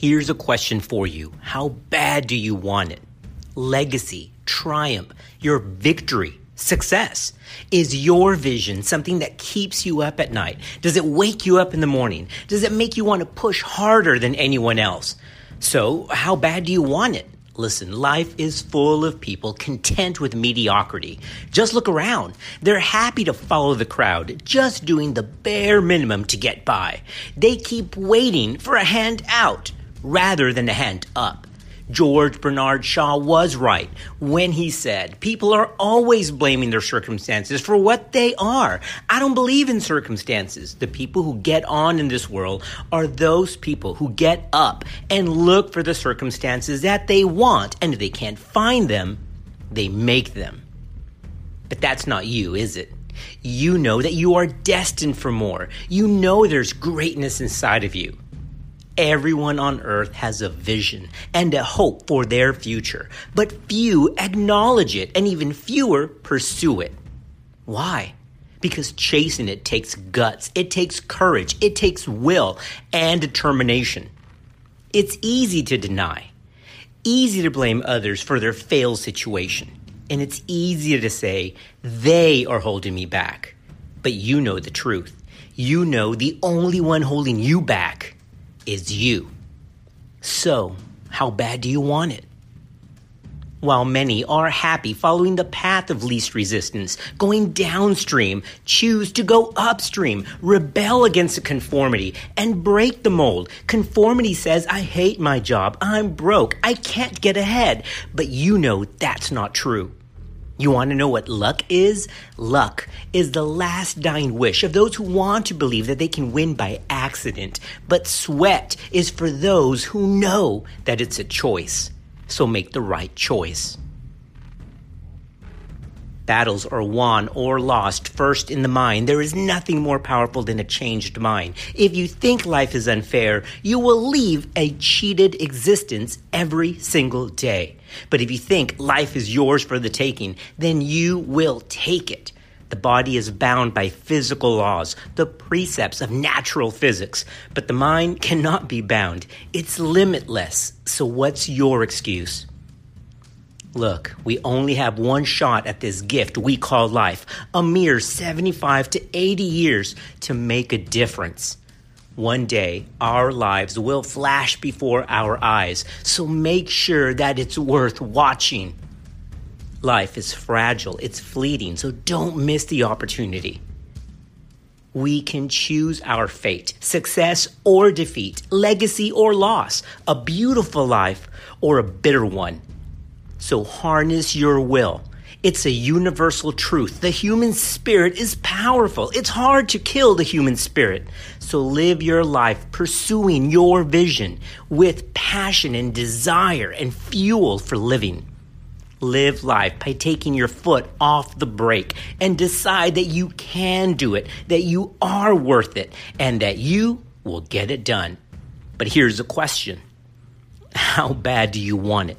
Here's a question for you How bad do you want it? Legacy, triumph, your victory, success. Is your vision something that keeps you up at night? Does it wake you up in the morning? Does it make you want to push harder than anyone else? So, how bad do you want it? Listen, life is full of people content with mediocrity. Just look around. They're happy to follow the crowd, just doing the bare minimum to get by. They keep waiting for a hand out rather than a hand up. George Bernard Shaw was right when he said people are always blaming their circumstances for what they are. I don't believe in circumstances. The people who get on in this world are those people who get up and look for the circumstances that they want, and if they can't find them, they make them. But that's not you, is it? You know that you are destined for more. You know there's greatness inside of you. Everyone on earth has a vision and a hope for their future, but few acknowledge it and even fewer pursue it. Why? Because chasing it takes guts, it takes courage, it takes will and determination. It's easy to deny, easy to blame others for their failed situation, and it's easier to say, they are holding me back. But you know the truth. You know the only one holding you back is you. So, how bad do you want it? While many are happy following the path of least resistance, going downstream, choose to go upstream, rebel against conformity, and break the mold. Conformity says, I hate my job, I'm broke, I can't get ahead. But you know that's not true. You want to know what luck is? Luck is the last dying wish of those who want to believe that they can win by accident. But sweat is for those who know that it's a choice. So make the right choice. Battles are won or lost first in the mind. There is nothing more powerful than a changed mind. If you think life is unfair, you will leave a cheated existence every single day. But if you think life is yours for the taking, then you will take it. The body is bound by physical laws, the precepts of natural physics, but the mind cannot be bound. It's limitless. So, what's your excuse? Look, we only have one shot at this gift we call life, a mere 75 to 80 years to make a difference. One day, our lives will flash before our eyes, so make sure that it's worth watching. Life is fragile, it's fleeting, so don't miss the opportunity. We can choose our fate success or defeat, legacy or loss, a beautiful life or a bitter one. So harness your will. It's a universal truth. The human spirit is powerful. It's hard to kill the human spirit. So live your life pursuing your vision with passion and desire and fuel for living. Live life by taking your foot off the brake and decide that you can do it, that you are worth it, and that you will get it done. But here's a question How bad do you want it?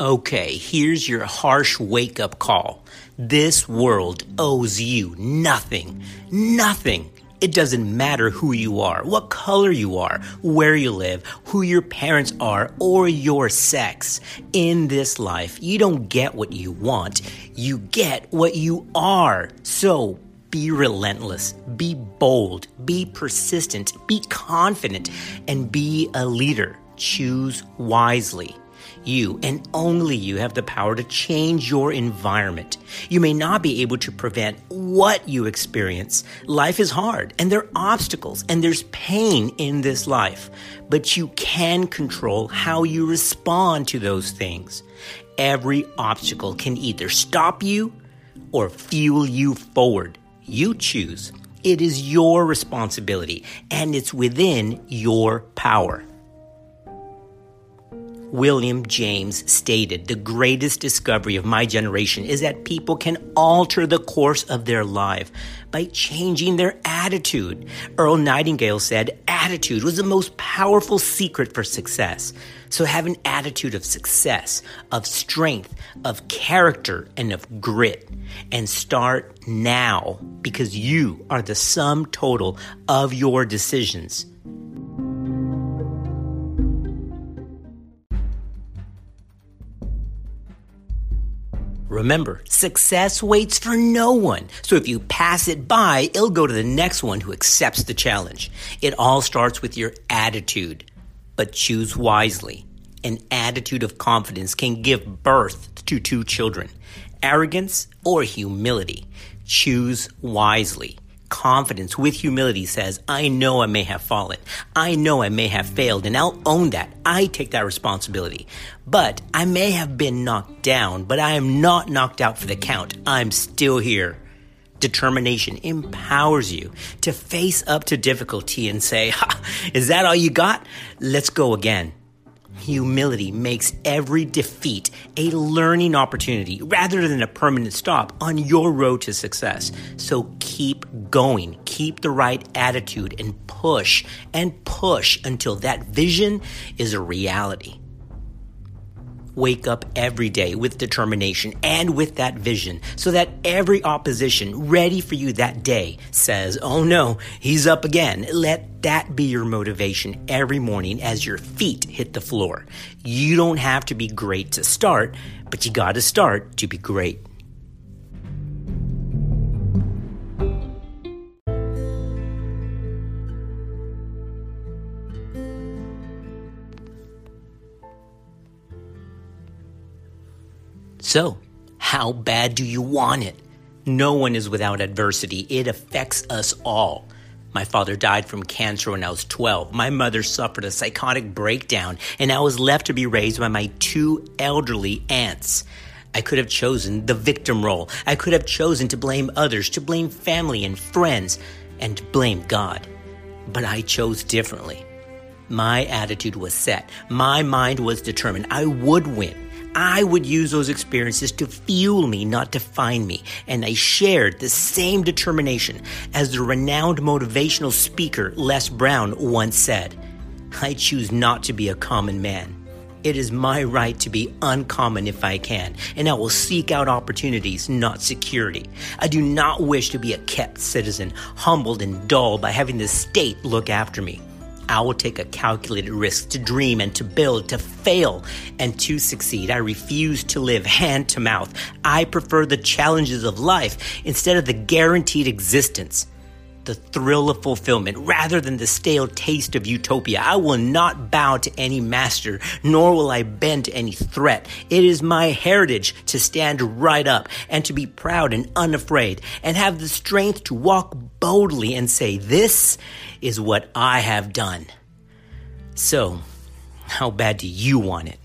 Okay, here's your harsh wake up call. This world owes you nothing. Nothing. It doesn't matter who you are, what color you are, where you live, who your parents are, or your sex. In this life, you don't get what you want, you get what you are. So be relentless, be bold, be persistent, be confident, and be a leader. Choose wisely. You and only you have the power to change your environment. You may not be able to prevent what you experience. Life is hard and there are obstacles and there's pain in this life, but you can control how you respond to those things. Every obstacle can either stop you, or fuel you forward. You choose. It is your responsibility and it's within your power. William James stated, The greatest discovery of my generation is that people can alter the course of their life by changing their attitude. Earl Nightingale said, Attitude was the most powerful secret for success. So have an attitude of success, of strength, of character, and of grit. And start now because you are the sum total of your decisions. Remember, success waits for no one. So if you pass it by, it'll go to the next one who accepts the challenge. It all starts with your attitude, but choose wisely. An attitude of confidence can give birth to two children arrogance or humility. Choose wisely confidence with humility says, I know I may have fallen. I know I may have failed, and I'll own that. I take that responsibility. But I may have been knocked down, but I am not knocked out for the count. I'm still here. Determination empowers you to face up to difficulty and say, Is that all you got? Let's go again. Humility makes every defeat a learning opportunity rather than a permanent stop on your road to success. So keep going, keep the right attitude, and push and push until that vision is a reality. Wake up every day with determination and with that vision so that every opposition ready for you that day says, Oh no, he's up again. Let that be your motivation every morning as your feet hit the floor. You don't have to be great to start, but you gotta start to be great. So, how bad do you want it? No one is without adversity. It affects us all. My father died from cancer when I was 12. My mother suffered a psychotic breakdown, and I was left to be raised by my two elderly aunts. I could have chosen the victim role. I could have chosen to blame others, to blame family and friends, and to blame God. But I chose differently. My attitude was set. My mind was determined. I would win. I would use those experiences to fuel me, not to define me. And I shared the same determination as the renowned motivational speaker Les Brown once said I choose not to be a common man. It is my right to be uncommon if I can, and I will seek out opportunities, not security. I do not wish to be a kept citizen, humbled and dull by having the state look after me. I will take a calculated risk to dream and to build, to fail and to succeed. I refuse to live hand to mouth. I prefer the challenges of life instead of the guaranteed existence. The thrill of fulfillment rather than the stale taste of utopia. I will not bow to any master, nor will I bend to any threat. It is my heritage to stand right up and to be proud and unafraid and have the strength to walk boldly and say, This is what I have done. So, how bad do you want it?